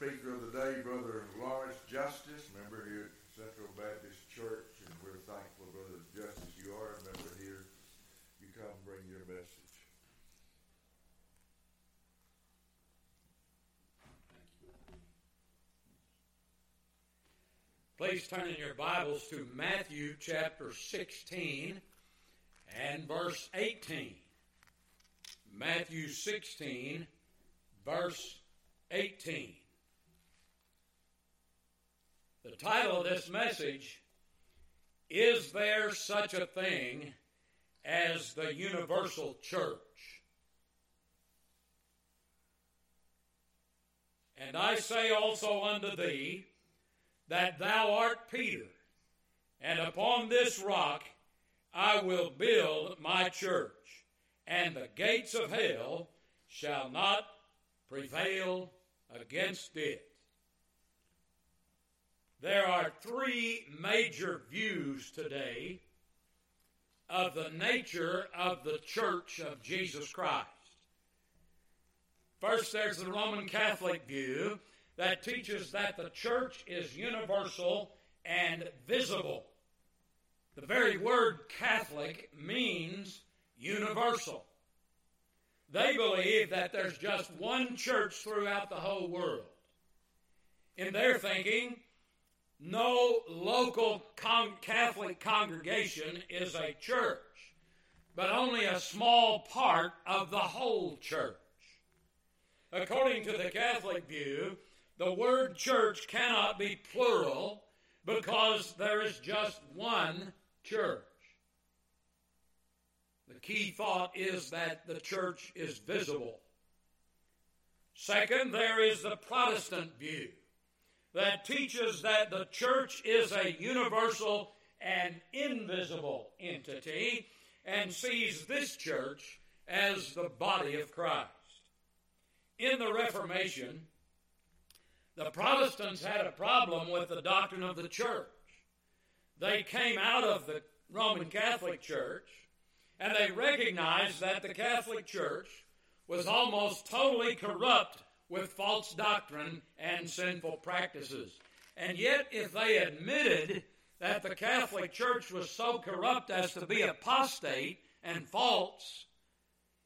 speaker of the day, Brother Lawrence Justice, member here at Central Baptist Church, and we're thankful, Brother Justice, you are a member here. You come bring your message. Please turn in your Bibles to Matthew chapter 16 and verse 18. Matthew 16, verse 18. The title of this message Is There Such a Thing as the Universal Church? And I say also unto thee that thou art Peter, and upon this rock I will build my church, and the gates of hell shall not prevail against it. There are three major views today of the nature of the Church of Jesus Christ. First, there's the Roman Catholic view that teaches that the church is universal and visible. The very word Catholic means universal. They believe that there's just one church throughout the whole world. In their thinking, no local con- Catholic congregation is a church, but only a small part of the whole church. According to the Catholic view, the word church cannot be plural because there is just one church. The key thought is that the church is visible. Second, there is the Protestant view that teaches that the church is a universal and invisible entity and sees this church as the body of Christ. In the Reformation, the Protestants had a problem with the doctrine of the church. They came out of the Roman Catholic Church and they recognized that the Catholic Church was almost totally corrupt with false doctrine and sinful practices. And yet, if they admitted that the Catholic Church was so corrupt as to be apostate and false,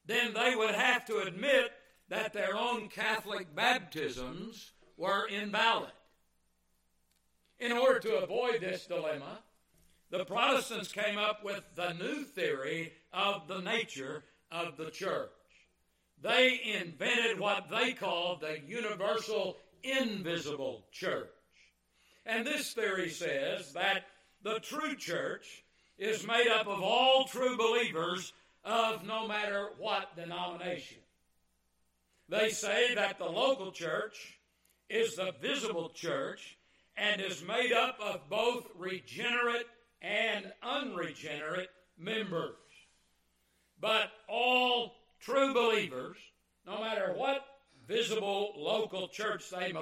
then they would have to admit that their own Catholic baptisms were invalid. In order to avoid this dilemma, the Protestants came up with the new theory of the nature of the church. They invented what they called the universal invisible church. And this theory says that the true church is made up of all true believers of no matter what denomination. They say that the local church is the visible church and is made up of both regenerate and unregenerate members. But all true believers, no matter what visible local church they,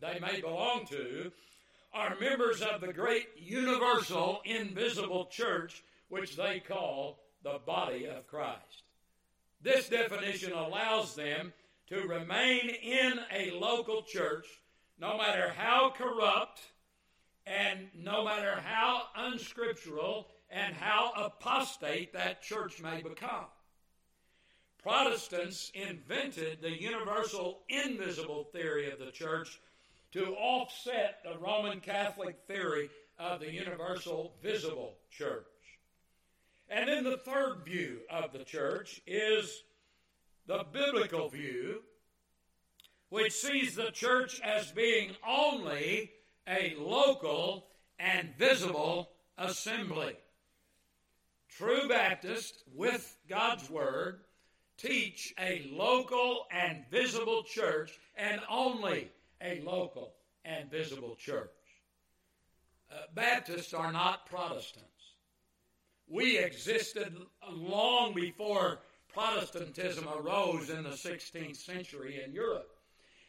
they may belong to, are members of the great universal invisible church which they call the body of Christ. This definition allows them to remain in a local church no matter how corrupt and no matter how unscriptural and how apostate that church may become. Protestants invented the universal invisible theory of the church to offset the Roman Catholic theory of the universal visible church. And then the third view of the church is the biblical view, which sees the church as being only a local and visible assembly. True Baptists, with God's Word, teach a local and visible church, and only a local and visible church. Uh, Baptists are not Protestants. We existed long before Protestantism arose in the 16th century in Europe.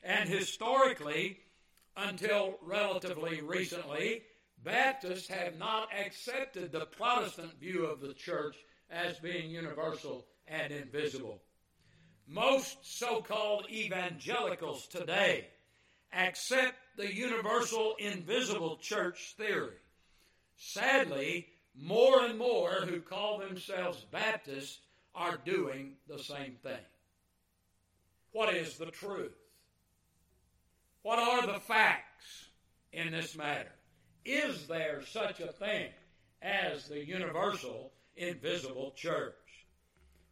And historically, until relatively recently, Baptists have not accepted the Protestant view of the church as being universal and invisible. Most so called evangelicals today accept the universal invisible church theory. Sadly, more and more who call themselves Baptists are doing the same thing. What is the truth? What are the facts in this matter? Is there such a thing as the universal invisible church?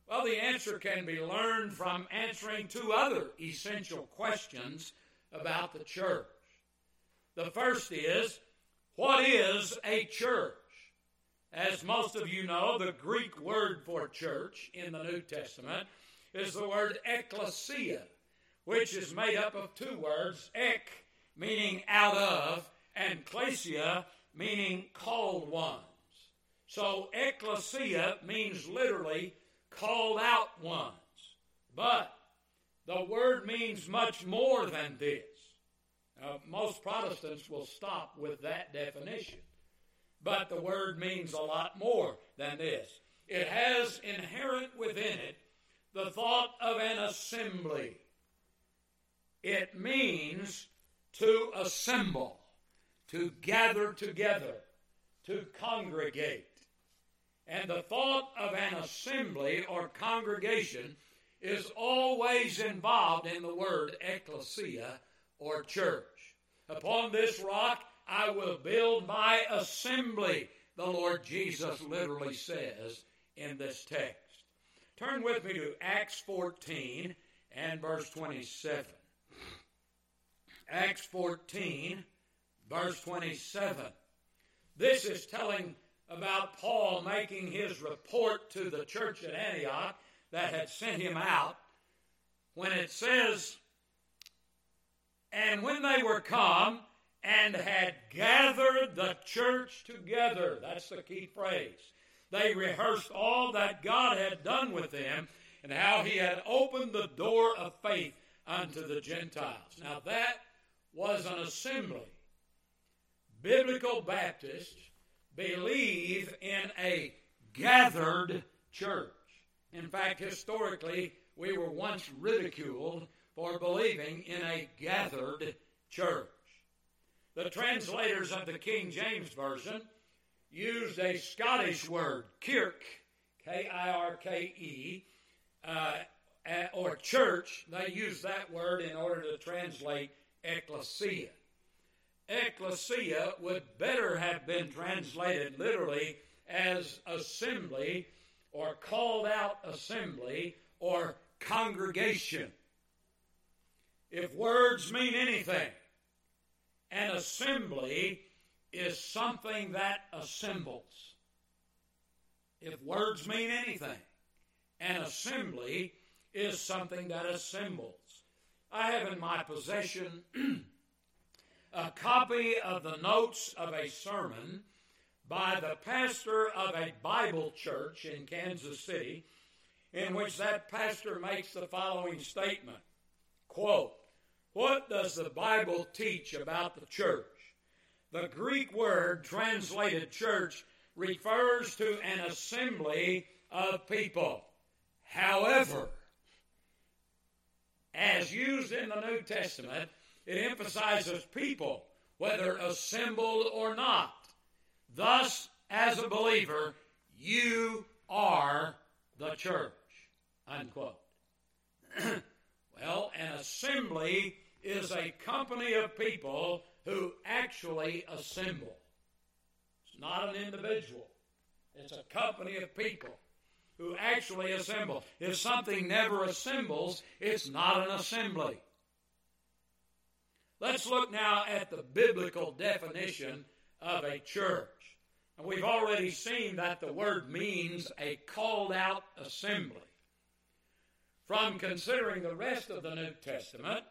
Well, the answer can be learned from answering two other essential questions about the church. The first is, what is a church? As most of you know, the Greek word for church in the New Testament is the word ecclesia, which is made up of two words, ek, meaning out of, and klesia, meaning called ones. So ecclesia means literally called out ones. But the word means much more than this. Most Protestants will stop with that definition. But the word means a lot more than this. It has inherent within it the thought of an assembly. It means to assemble, to gather together, to congregate. And the thought of an assembly or congregation is always involved in the word ecclesia or church. Upon this rock I will build my assembly, the Lord Jesus literally says in this text. Turn with me to Acts 14 and verse 27. Acts 14, verse 27. This is telling about Paul making his report to the church at Antioch that had sent him out when it says, And when they were come and had gathered the church together, that's the key phrase. They rehearsed all that God had done with them and how he had opened the door of faith unto the Gentiles. Now that was an assembly. Biblical Baptists believe in a gathered church. In fact, historically, we were once ridiculed for believing in a gathered church. The translators of the King James Version used a Scottish word, kirk, K I R K E, uh, or church. They used that word in order to translate ecclesia. Ecclesia would better have been translated literally as assembly or called out assembly or congregation. If words mean anything, an assembly is something that assembles. If words mean anything, an assembly is something that assembles. I have in my possession a copy of the notes of a sermon by the pastor of a Bible church in Kansas City, in which that pastor makes the following statement quote, What does the Bible teach about the church? The Greek word translated church refers to an assembly of people. However, as used in the New Testament, it emphasizes people, whether assembled or not. Thus, as a believer, you are the church. Unquote. well, an assembly is a company of people who actually assemble. It's not an individual, it's a company of people who actually assemble. If something never assembles, it's not an assembly. Let's look now at the biblical definition of a church. And we've already seen that the word means a called out assembly. From considering the rest of the New Testament,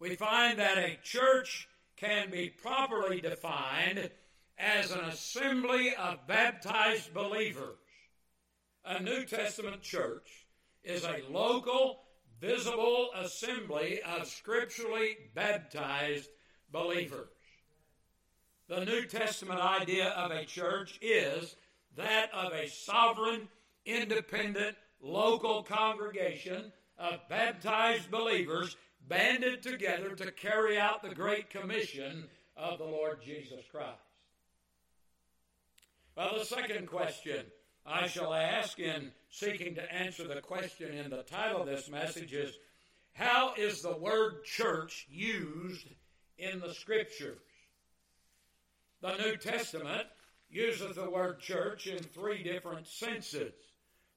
we find that a church can be properly defined as an assembly of baptized believers. A New Testament church is a local, visible assembly of scripturally baptized believers. The New Testament idea of a church is that of a sovereign, independent, local congregation of baptized believers banded together to carry out the great commission of the Lord Jesus Christ. Well, the second question I shall ask in seeking to answer the question in the title of this message is How is the word church used in the Scriptures? The New Testament uses the word church in three different senses.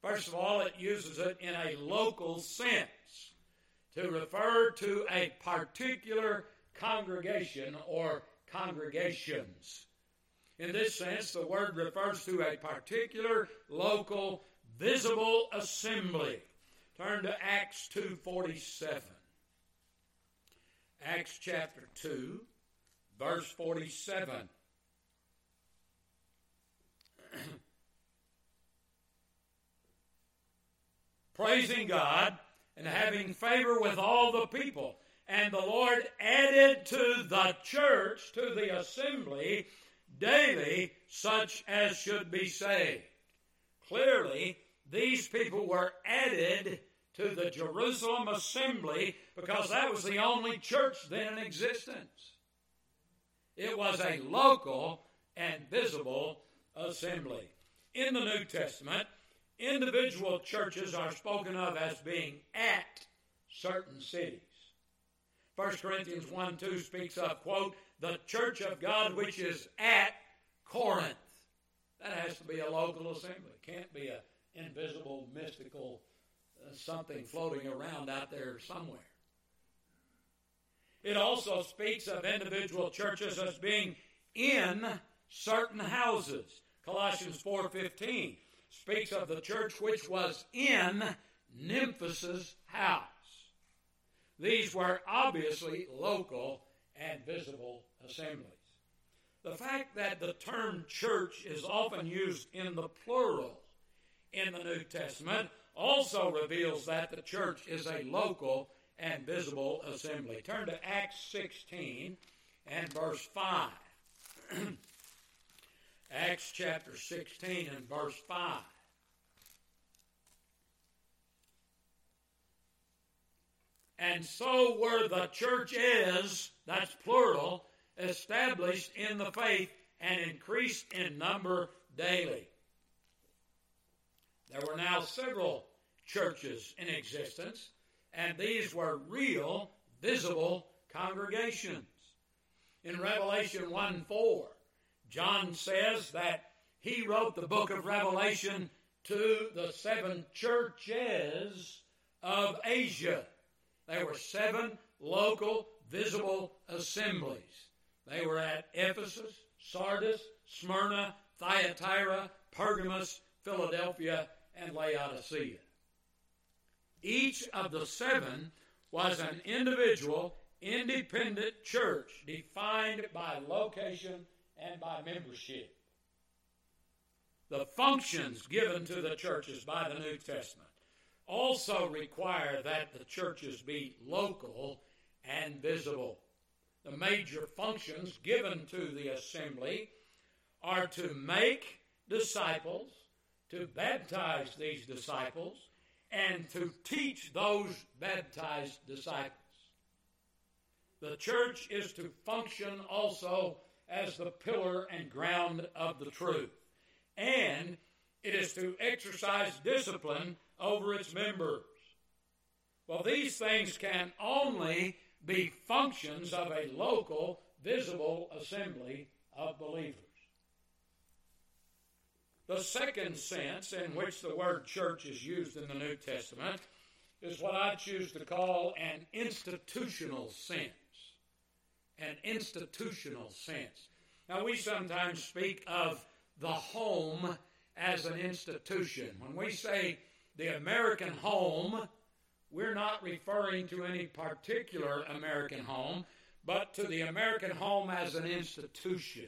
First of all, it uses it in a local sense to refer to a particular congregation or congregations. In this sense, the word refers to a particular local visible assembly. Turn to Acts 2:47. Acts chapter 2, verse 47. Praising God and having favor with all the people. And the Lord added to the church, to the assembly, daily such as should be saved. Clearly, these people were added to the Jerusalem assembly because that was the only church then in existence. It was a local and visible assembly. In the New Testament, individual churches are spoken of as being at certain cities. 1 Corinthians 1 2 speaks of, quote, the church of God which is at Corinth. That has to be a local assembly. Can't be an invisible, mystical uh, something floating around out there somewhere. It also speaks of individual churches as being in certain houses. Colossians 4:15 speaks of the church which was in Nymphas's house. These were obviously local and visible assemblies. The fact that the term church is often used in the plural in the New Testament also reveals that the church is a local and visible assembly. Turn to Acts 16 and verse 5. Acts chapter 16 and verse 5. And so were the churches, that's plural, established in the faith and increased in number daily. There were now several churches in existence, and these were real, visible congregations. In Revelation 1 4, John says that he wrote the book of Revelation to the seven churches of Asia. There were seven local visible assemblies. They were at Ephesus, Sardis, Smyrna, Thyatira, Pergamos, Philadelphia, and Laodicea. Each of the seven was an individual, independent church defined by location and by membership. The functions given to the churches by the New Testament also require that the churches be local and visible. The major functions given to the assembly are to make disciples, to baptize these disciples, and to teach those baptized disciples. The church is to function also as the pillar and ground of the truth. And it is to exercise discipline over its members. Well, these things can only be functions of a local, visible assembly of believers. The second sense in which the word church is used in the New Testament is what I choose to call an institutional sense. An institutional sense. Now, we sometimes speak of the home as an institution. When we say the American home, we're not referring to any particular American home, but to the American home as an institution.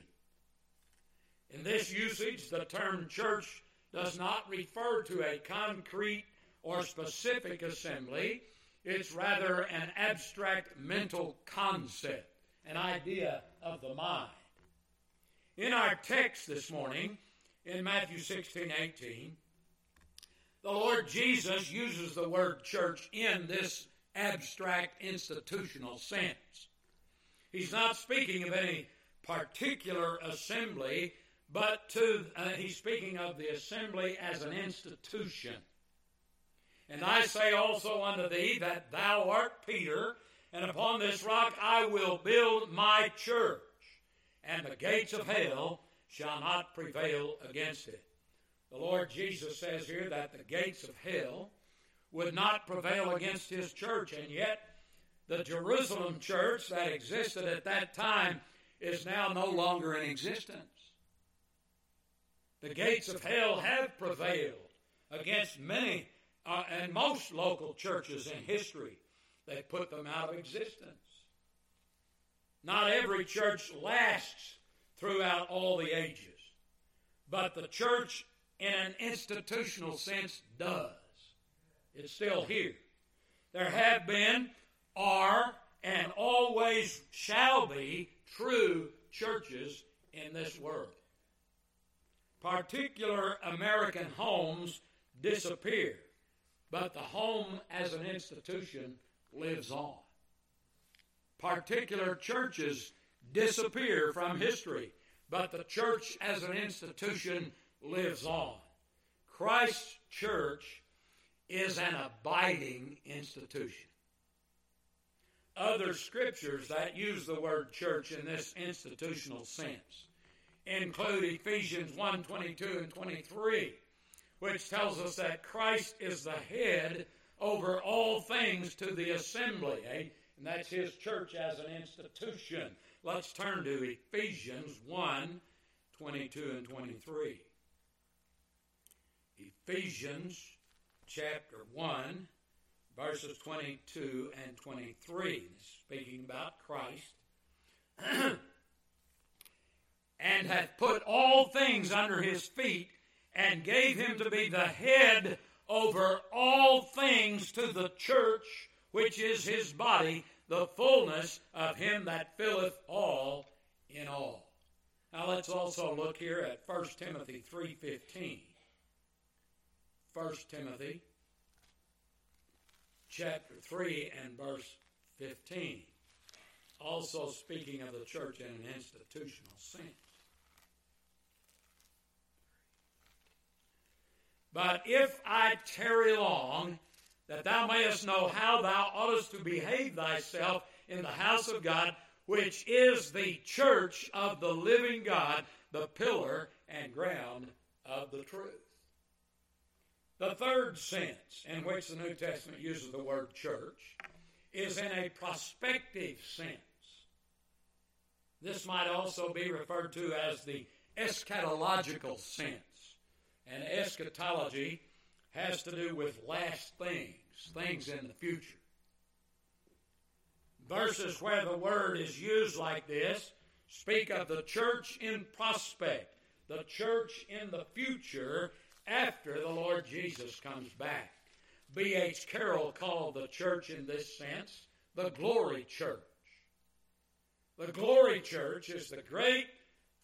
In this usage, the term church does not refer to a concrete or specific assembly. It's rather an abstract mental concept, an idea of the mind. In our text this morning, in Matthew 16 18, the Lord Jesus uses the word church in this abstract institutional sense. He's not speaking of any particular assembly, but to uh, he's speaking of the assembly as an institution. And I say also unto thee that thou art Peter, and upon this rock I will build my church, and the gates of hell shall not prevail against it. The Lord Jesus says here that the gates of hell would not prevail against his church, and yet the Jerusalem church that existed at that time is now no longer in existence. The gates of hell have prevailed against many uh, and most local churches in history. They put them out of existence. Not every church lasts throughout all the ages, but the church, in an institutional sense, does. It's still here. There have been, are, and always shall be true churches in this world. Particular American homes disappear, but the home as an institution lives on. Particular churches disappear from history, but the church as an institution lives on. Christ's church is an abiding institution. Other scriptures that use the word church in this institutional sense include Ephesians 1 22 and 23, which tells us that Christ is the head over all things to the assembly, eh? and that's his church as an institution. Let's turn to Ephesians 1 22 and 23. Ephesians chapter 1, verses 22 and 23, speaking about Christ, and hath put all things under his feet, and gave him to be the head over all things to the church, which is his body, the fullness of him that filleth all in all. Now let's also look here at 1 Timothy 3:15. 1 Timothy chapter 3 and verse 15. Also speaking of the church in an institutional sense. But if I tarry long, that thou mayest know how thou oughtest to behave thyself in the house of God, which is the church of the living God, the pillar and ground of the truth. The third sense in which the New Testament uses the word church is in a prospective sense. This might also be referred to as the eschatological sense. And eschatology has to do with last things, things in the future. Verses where the word is used like this speak of the church in prospect, the church in the future after the Lord Jesus comes back. B.H. Carroll called the church in this sense the glory church. The glory church is the great,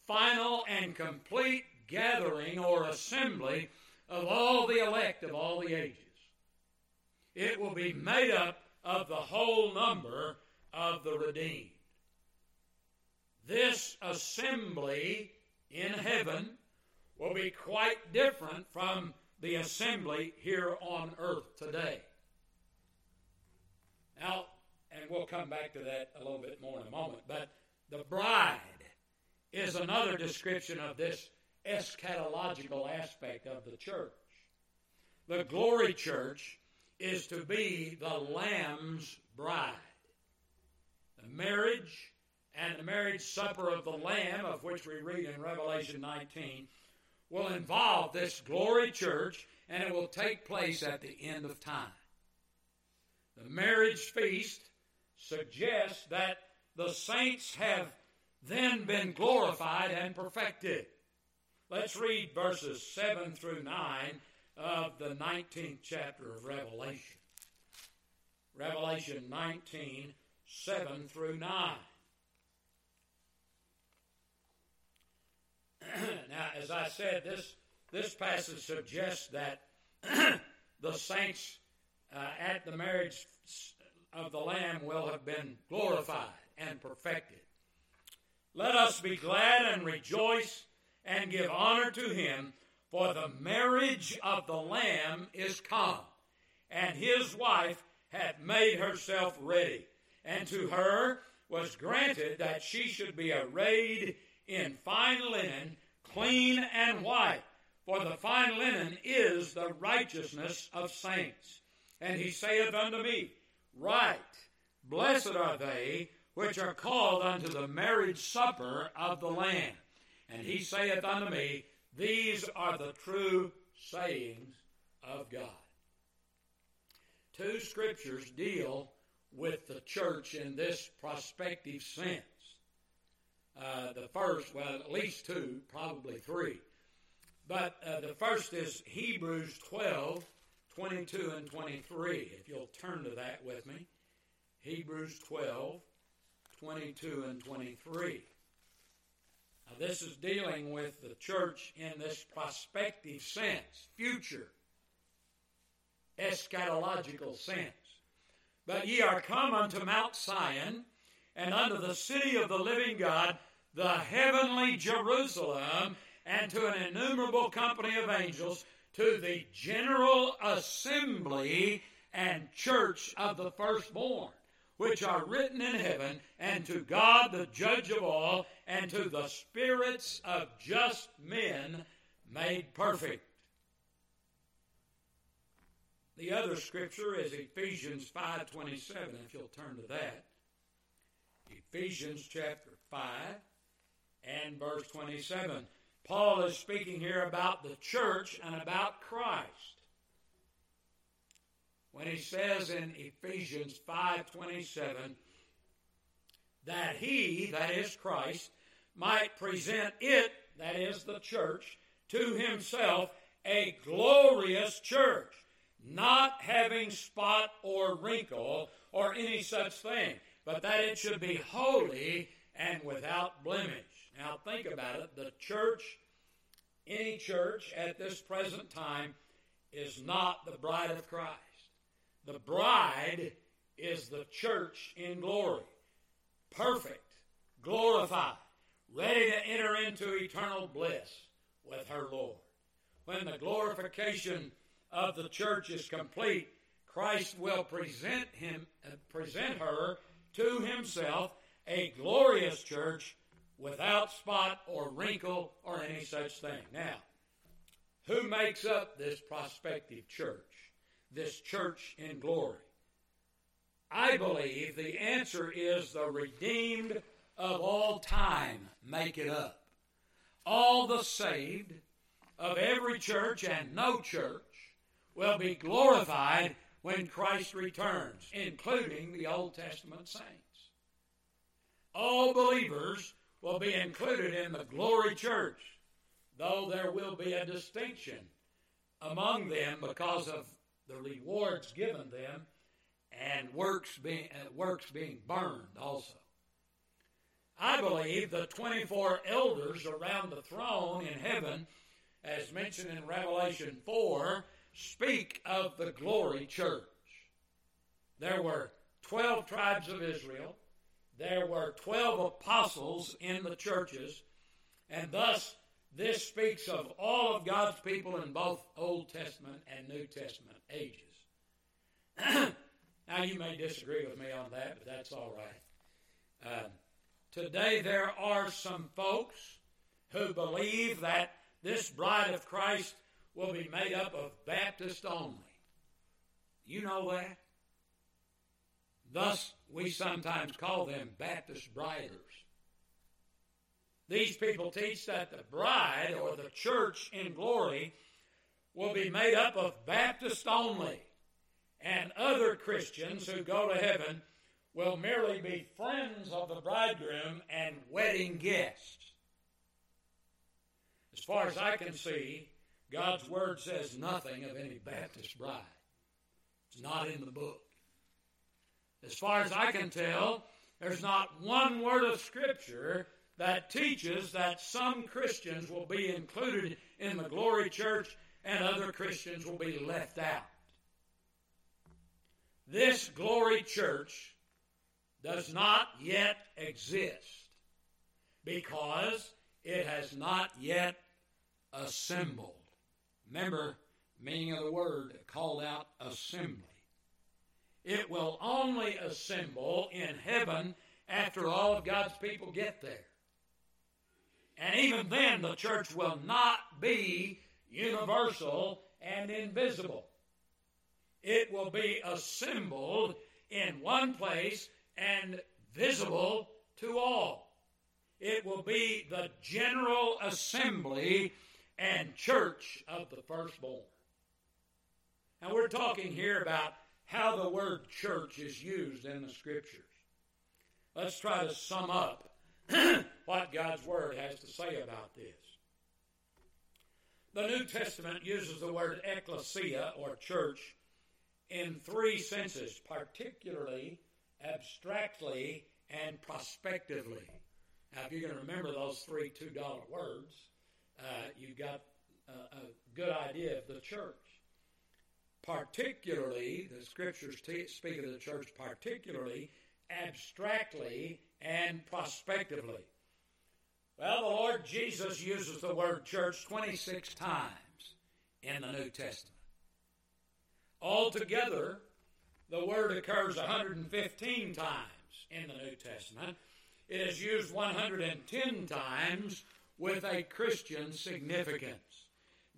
final, and complete gathering or assembly of all the elect of all the ages. It will be made up of the whole number of the redeemed. This assembly in heaven will be quite different from the assembly here on earth today. Now, and we'll come back to that a little bit more in a moment, but the bride is another description of this eschatological aspect of the church. The glory church is to be the Lamb's bride. The marriage and the marriage supper of the Lamb, of which we read in Revelation 19, will involve this glory church, and it will take place at the end of time. The marriage feast suggests that the saints have then been glorified and perfected. Let's read verses 7 through 9 of the 19th chapter of Revelation. Revelation 19, 7 through 9. now, as I said, this, this passage suggests that the saints uh, at the marriage of the Lamb will have been glorified and perfected. Let us be glad and rejoice and give honor to him, for the marriage of the Lamb is come, and his wife hath made herself ready. And to her was granted that she should be arrayed in fine linen, clean and white. For the fine linen is the righteousness of saints. And he saith unto me, Write, blessed are they which are called unto the marriage supper of the Lamb. And he saith unto me, These are the true sayings of God. Two scriptures deal with the church in this prospective sense. Uh, the first, well, at least two, probably three. But uh, the first is Hebrews 12, 22 and 23. If you'll turn to that with me. Hebrews 12, 22 and 23. Now, this is dealing with the church in this prospective sense, future, eschatological sense. But ye are come unto Mount Sion, and unto the city of the living God, the heavenly Jerusalem, and to an innumerable company of angels, to the general assembly and church of the firstborn which are written in heaven, and to God the judge of all, and to the spirits of just men made perfect. The other scripture is Ephesians 5:27 if you'll turn to that. Ephesians chapter 5 and verse 27. Paul is speaking here about the church and about Christ when he says in Ephesians 5:27 that he, that is Christ, might present it, that is the church, to himself a glorious church, not having spot or wrinkle or any such thing, but that it should be holy and without blemish. Now think about it. The church, any church at this present time, is not the bride of Christ. The bride is the church in glory, perfect, glorified, ready to enter into eternal bliss with her Lord. When the glorification of the church is complete, Christ will present him present her to himself a glorious church without spot or wrinkle or any such thing. Now, who makes up this prospective church? this church in glory? I believe the answer is the redeemed of all time make it up. All the saved of every church and no church will be glorified when Christ returns, including the Old Testament saints. All believers will be included in the glory church, though there will be a distinction among them because of the rewards given them, and works being, uh, works being burned also. I believe the 24 elders around the throne in heaven, as mentioned in Revelation 4, speak of the glory church. There were 12 tribes of Israel, there were 12 apostles in the churches, and thus this speaks of all of God's people in both Old Testament and New Testament ages. now, you may disagree with me on that, but that's all right. Uh, today, there are some folks who believe that this bride of Christ will be made up of Baptists only. You know that? Thus, we sometimes call them Baptist briders. These people teach that the bride or the church in glory will be made up of Baptists only, and other Christians who go to heaven will merely be friends of the bridegroom and wedding guests. As far as I can see, God's Word says nothing of any Baptist bride. It's not in the book. As far as I can tell, there's not one word of Scripture that teaches that some Christians will be included in the glory church and other Christians will be left out. this glory church does not yet exist because it has not yet assembled. Remember, meaning of the word called out assembly. It will only assemble in heaven after all of God's people get there. And even then, the church will not be universal and invisible. It will be assembled in one place and visible to all. It will be the general assembly and church of the firstborn. Now, we're talking here about how the word church is used in the scriptures. Let's try to sum up what God's word has to say about this. The New Testament uses the word ecclesia or church in three senses, particularly, abstractly, and prospectively. Now, if you're going to remember those three $2 words, uh, you've got a, a good idea of the church. Particularly, the scriptures t- speak of the church particularly, abstractly, and prospectively. Well, the Lord Jesus uses the word church 26 times in the New Testament. Altogether, the word occurs 115 times in the New Testament. It is used 110 times with a Christian significance.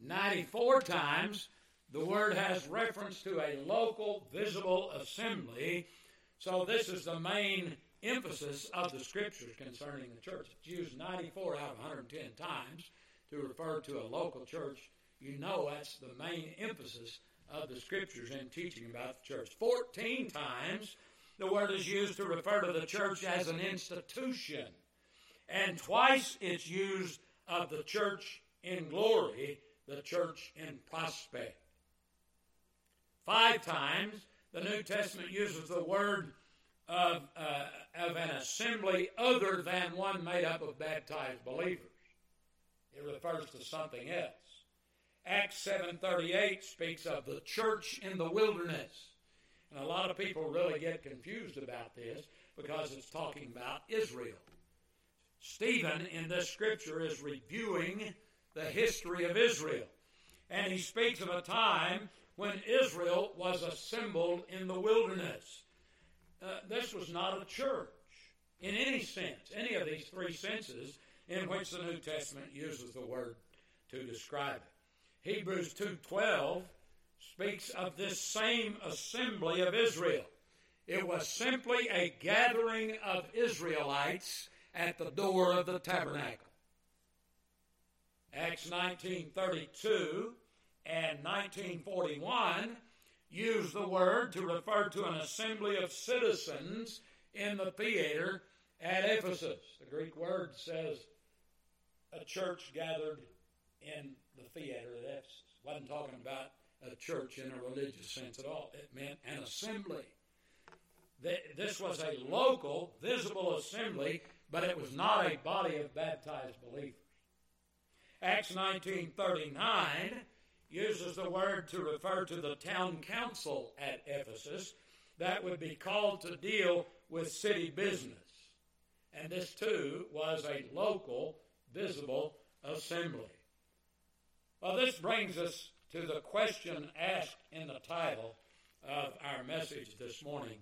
94 times the word has reference to a local visible assembly. So this is the main emphasis of the scriptures concerning the church. It's used 94 out of 110 times to refer to a local church. You know that's the main emphasis of the scriptures in teaching about the church. 14 times the word is used to refer to the church as an institution. And twice it's used of the church in glory, the church in prospect. Five times the New Testament uses the word of, uh, of an assembly other than one made up of baptized believers. It refers to something else. Acts 7:38 speaks of the church in the wilderness. And a lot of people really get confused about this because it's talking about Israel. Stephen in this scripture is reviewing the history of Israel. And he speaks of a time when Israel was assembled in the wilderness. Uh, this was not a church in any sense, any of these three senses in which the New Testament uses the word to describe it. Hebrews 2:12 speaks of this same assembly of Israel. It was simply a gathering of Israelites at the door of the tabernacle. Acts 19:32 and 1941 used the word to refer to an assembly of citizens in the theater at Ephesus. The Greek word says a church gathered in the theater at Ephesus. Wasn't talking about a church in a religious sense at all. It meant an assembly. This was a local, visible assembly, but it was not a body of baptized believers. Acts 1939 uses the word to refer to the town council at Ephesus that would be called to deal with city business. And this too was a local, visible assembly. Well, this brings us to the question asked in the title of our message this morning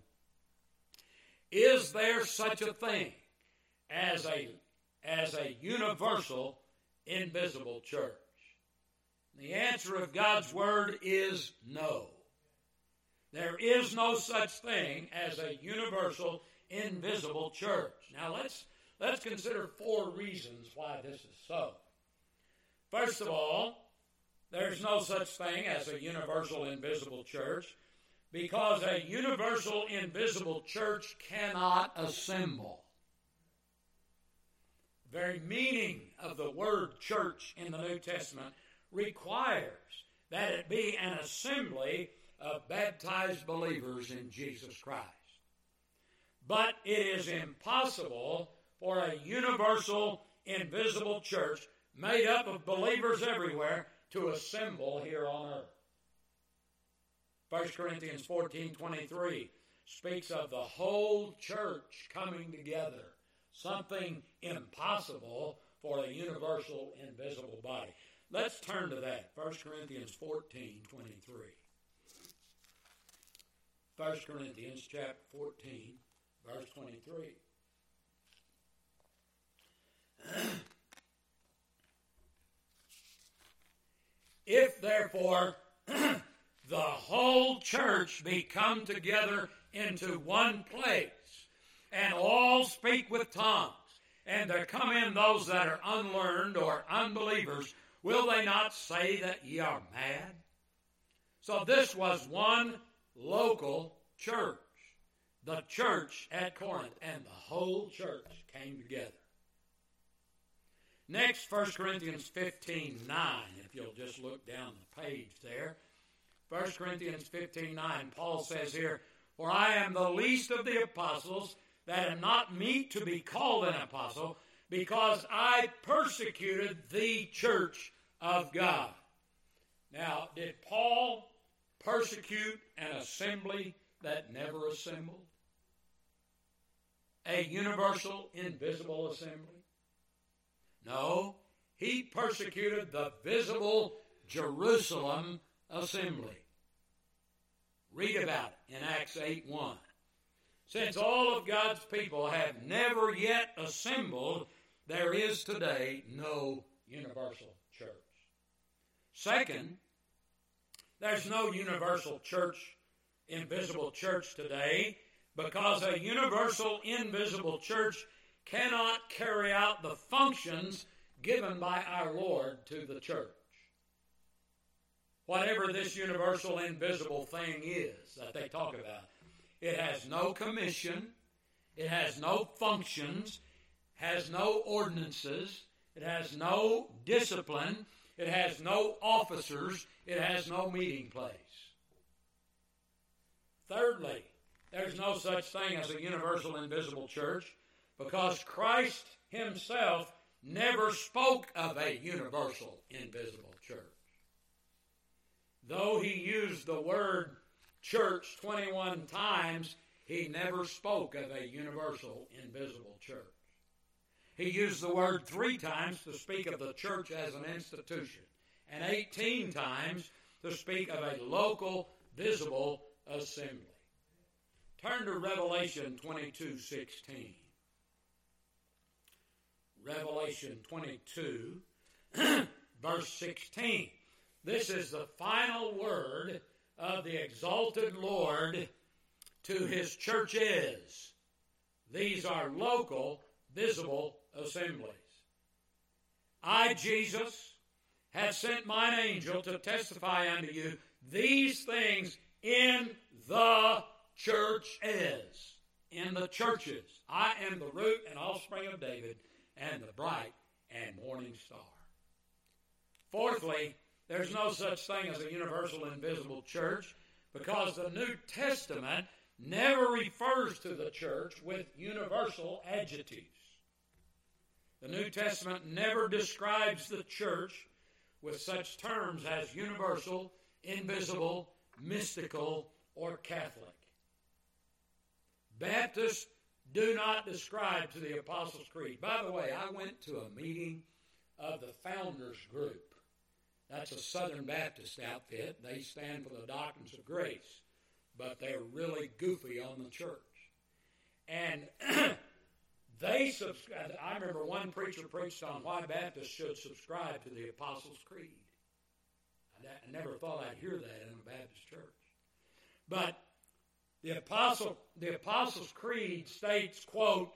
Is there such a thing as a, as a universal, invisible church? The answer of God's Word is no. There is no such thing as a universal, invisible church. Now let's, let's consider four reasons why this is so. First of all, there's no such thing as a universal, invisible church because a universal, invisible church cannot assemble. The very meaning of the word church in the New Testament requires that it be an assembly of baptized believers in Jesus Christ. But it is impossible for a universal, invisible church made up of believers everywhere to assemble here on earth. 1 Corinthians 14 23 speaks of the whole church coming together, something impossible for a universal, invisible body. Let's turn to that. 1 Corinthians 14 23. 1 Corinthians chapter 14, verse 23. if therefore the whole church be come together into one place, and all speak with tongues, and there come in those that are unlearned or unbelievers, will they not say that ye are mad? So this was one local church, the church at Corinth, and the whole church came together. Next, 1 Corinthians 15 9, if you'll just look down the page there. 1 Corinthians 15 9, Paul says here, For I am the least of the apostles, that am not meet to be called an apostle, because I persecuted the church of God. Now, did Paul persecute an assembly that never assembled? A universal, invisible assembly? No, he persecuted the visible Jerusalem assembly. Read about it in Acts 8 1. Since all of God's people have never yet assembled, there is today no universal church. Second, there's no universal church, invisible church today because a universal, invisible church cannot carry out the functions given by our Lord to the church. Whatever this universal, invisible thing is that they talk about, it has no commission, it has no functions, has no ordinances, it has no discipline, it has no officers, it has no meeting place. Thirdly, there's no such thing as a universal invisible church because Christ himself never spoke of a universal invisible church. Though he used the word church 21 times, he never spoke of a universal invisible church. He used the word three times to speak of the church as an institution, and 18 times to speak of a local, visible assembly. Turn to Revelation 22 16. Revelation 22, verse 16. This is the final word of the exalted Lord to his churches. These are local, visible assemblies. I, Jesus, have sent mine angel to testify unto you these things in the churches. In the churches. I am the root and offspring of David and the bright and morning star. Fourthly, there's no such thing as a universal invisible church because the New Testament never refers to the church with universal adjectives. The New Testament never describes the church with such terms as universal, invisible, mystical, or Catholic. Baptists do not describe to the Apostles' Creed. By the way, I went to a meeting of the Founders Group. That's a Southern Baptist outfit. They stand for the doctrines of grace, but they're really goofy on the church. And they subscribe. I remember one preacher preached on why Baptists should subscribe to the Apostles' Creed. I never thought I'd hear that in a Baptist church. But the apostle the apostles creed states quote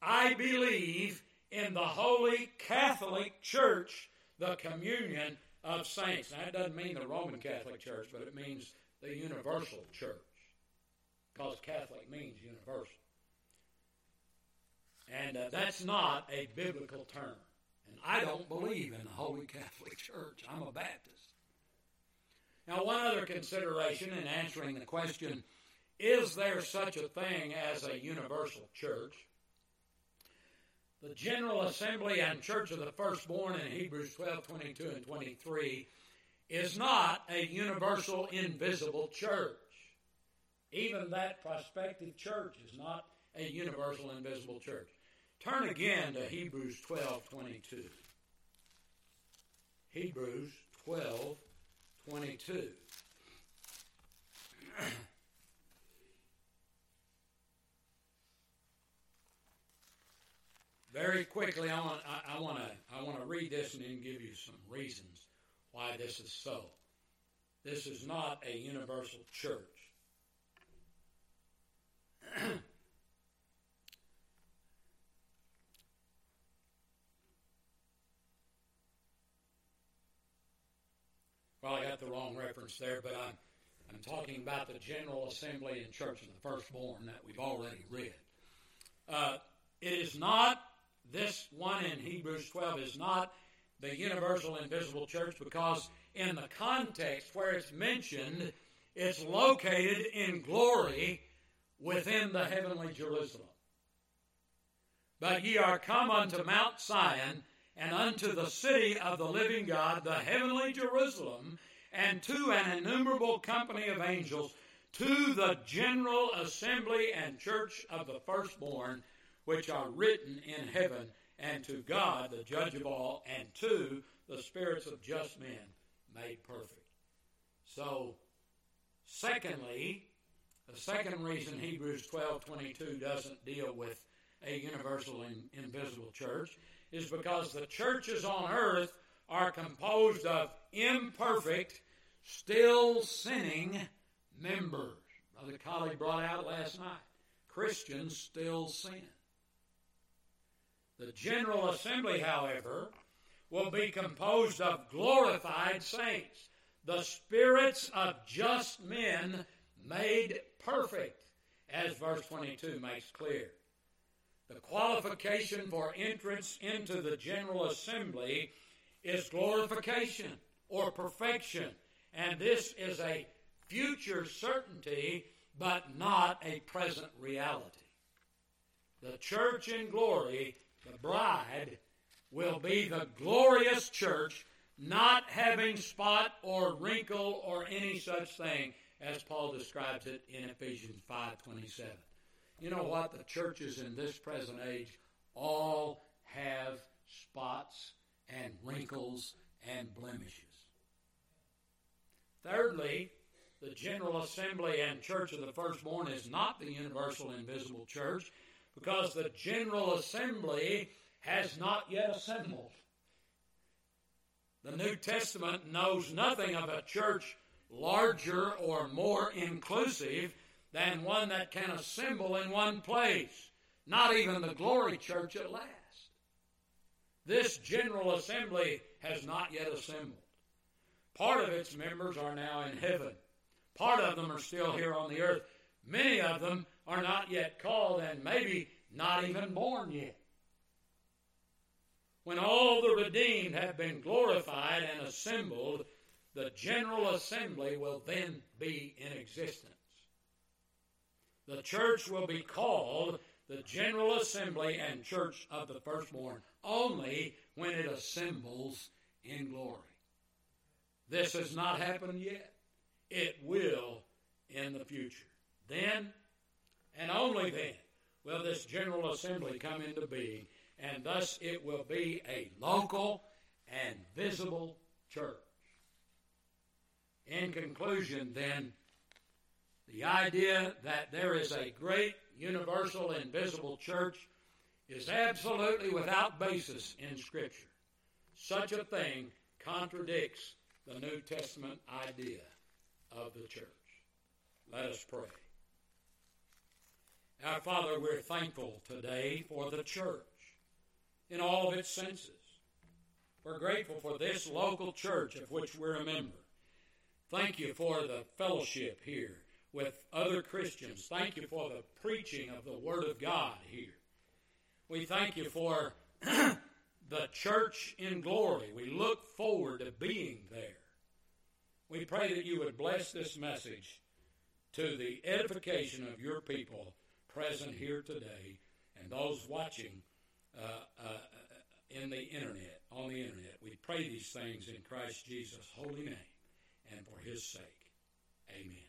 i believe in the holy catholic church the communion of saints now, that doesn't mean the roman catholic church but it means the universal church because catholic means universal and uh, that's not a biblical term and i don't believe in the holy catholic church i'm a baptist now one other consideration in answering the question is there such a thing as a universal church? The General Assembly and Church of the Firstborn in Hebrews 12 22 and 23 is not a universal invisible church. Even that prospective church is not a universal invisible church. Turn again to Hebrews 12 22. Hebrews 12 22. Very quickly, I want I, I want to I want to read this and then give you some reasons why this is so. This is not a universal church. I got the wrong reference there, but I'm I'm talking about the General Assembly and Church of the Firstborn that we've already read. Uh, it is not this one in Hebrews 12 is not the universal invisible church because in the context where it's mentioned, it's located in glory within the heavenly Jerusalem. But ye are come unto Mount Sion and unto the city of the living God, the heavenly Jerusalem, and to an innumerable company of angels, to the general assembly and church of the firstborn which are written in heaven, and to God, the judge of all, and to the spirits of just men made perfect. So, secondly, the second reason Hebrews 12:22 doesn't deal with a universal and invisible church is because the churches on earth are composed of imperfect, still sinning members. Brother Colley brought out last night. Christians still sin. The General Assembly, however, will be composed of glorified saints, the spirits of just men made perfect, as verse 22 makes clear. The qualification for entrance into the General Assembly is glorification or perfection, and this is a future certainty, but not a present reality. The church in glory the bride will be the glorious church, not having spot or wrinkle or any such thing, as Paul describes it in Ephesians 5.27. You know what? The churches in this present age all have spots and wrinkles and blemishes. Thirdly, the General Assembly and Church of the Firstborn is not the universal invisible church because the General Assembly has not yet assembled. The New Testament knows nothing of a church larger or more inclusive than one that can assemble in one place, not even the glory church at last. This General Assembly has not yet assembled. Part of its members are now in heaven. Part of them are still here on the earth. Many of them are not yet called and maybe not even born yet. When all the redeemed have been glorified and assembled, the General Assembly will then be in existence. The church will be called the General Assembly and Church of the Firstborn only when it assembles in glory. This has not happened yet. It will in the future. Then, and only then, will this General Assembly come into being, and thus it will be a local and visible church. In conclusion, then, the idea that there is a great universal invisible church is absolutely without basis in Scripture. Such a thing contradicts the New Testament idea of the church. Let us pray. Our Father, we're thankful today for the church in all of its senses. We're grateful for this local church of which we're a member. Thank you for the fellowship here with other Christians. Thank you for the preaching of the Word of God here. We thank you for the church in glory. We look forward to being there. We pray that you would bless this message to the edification of your people present here today and those watching uh, uh, in the internet, on the internet. We pray these things in Christ Jesus' holy name. and for his sake. Amen.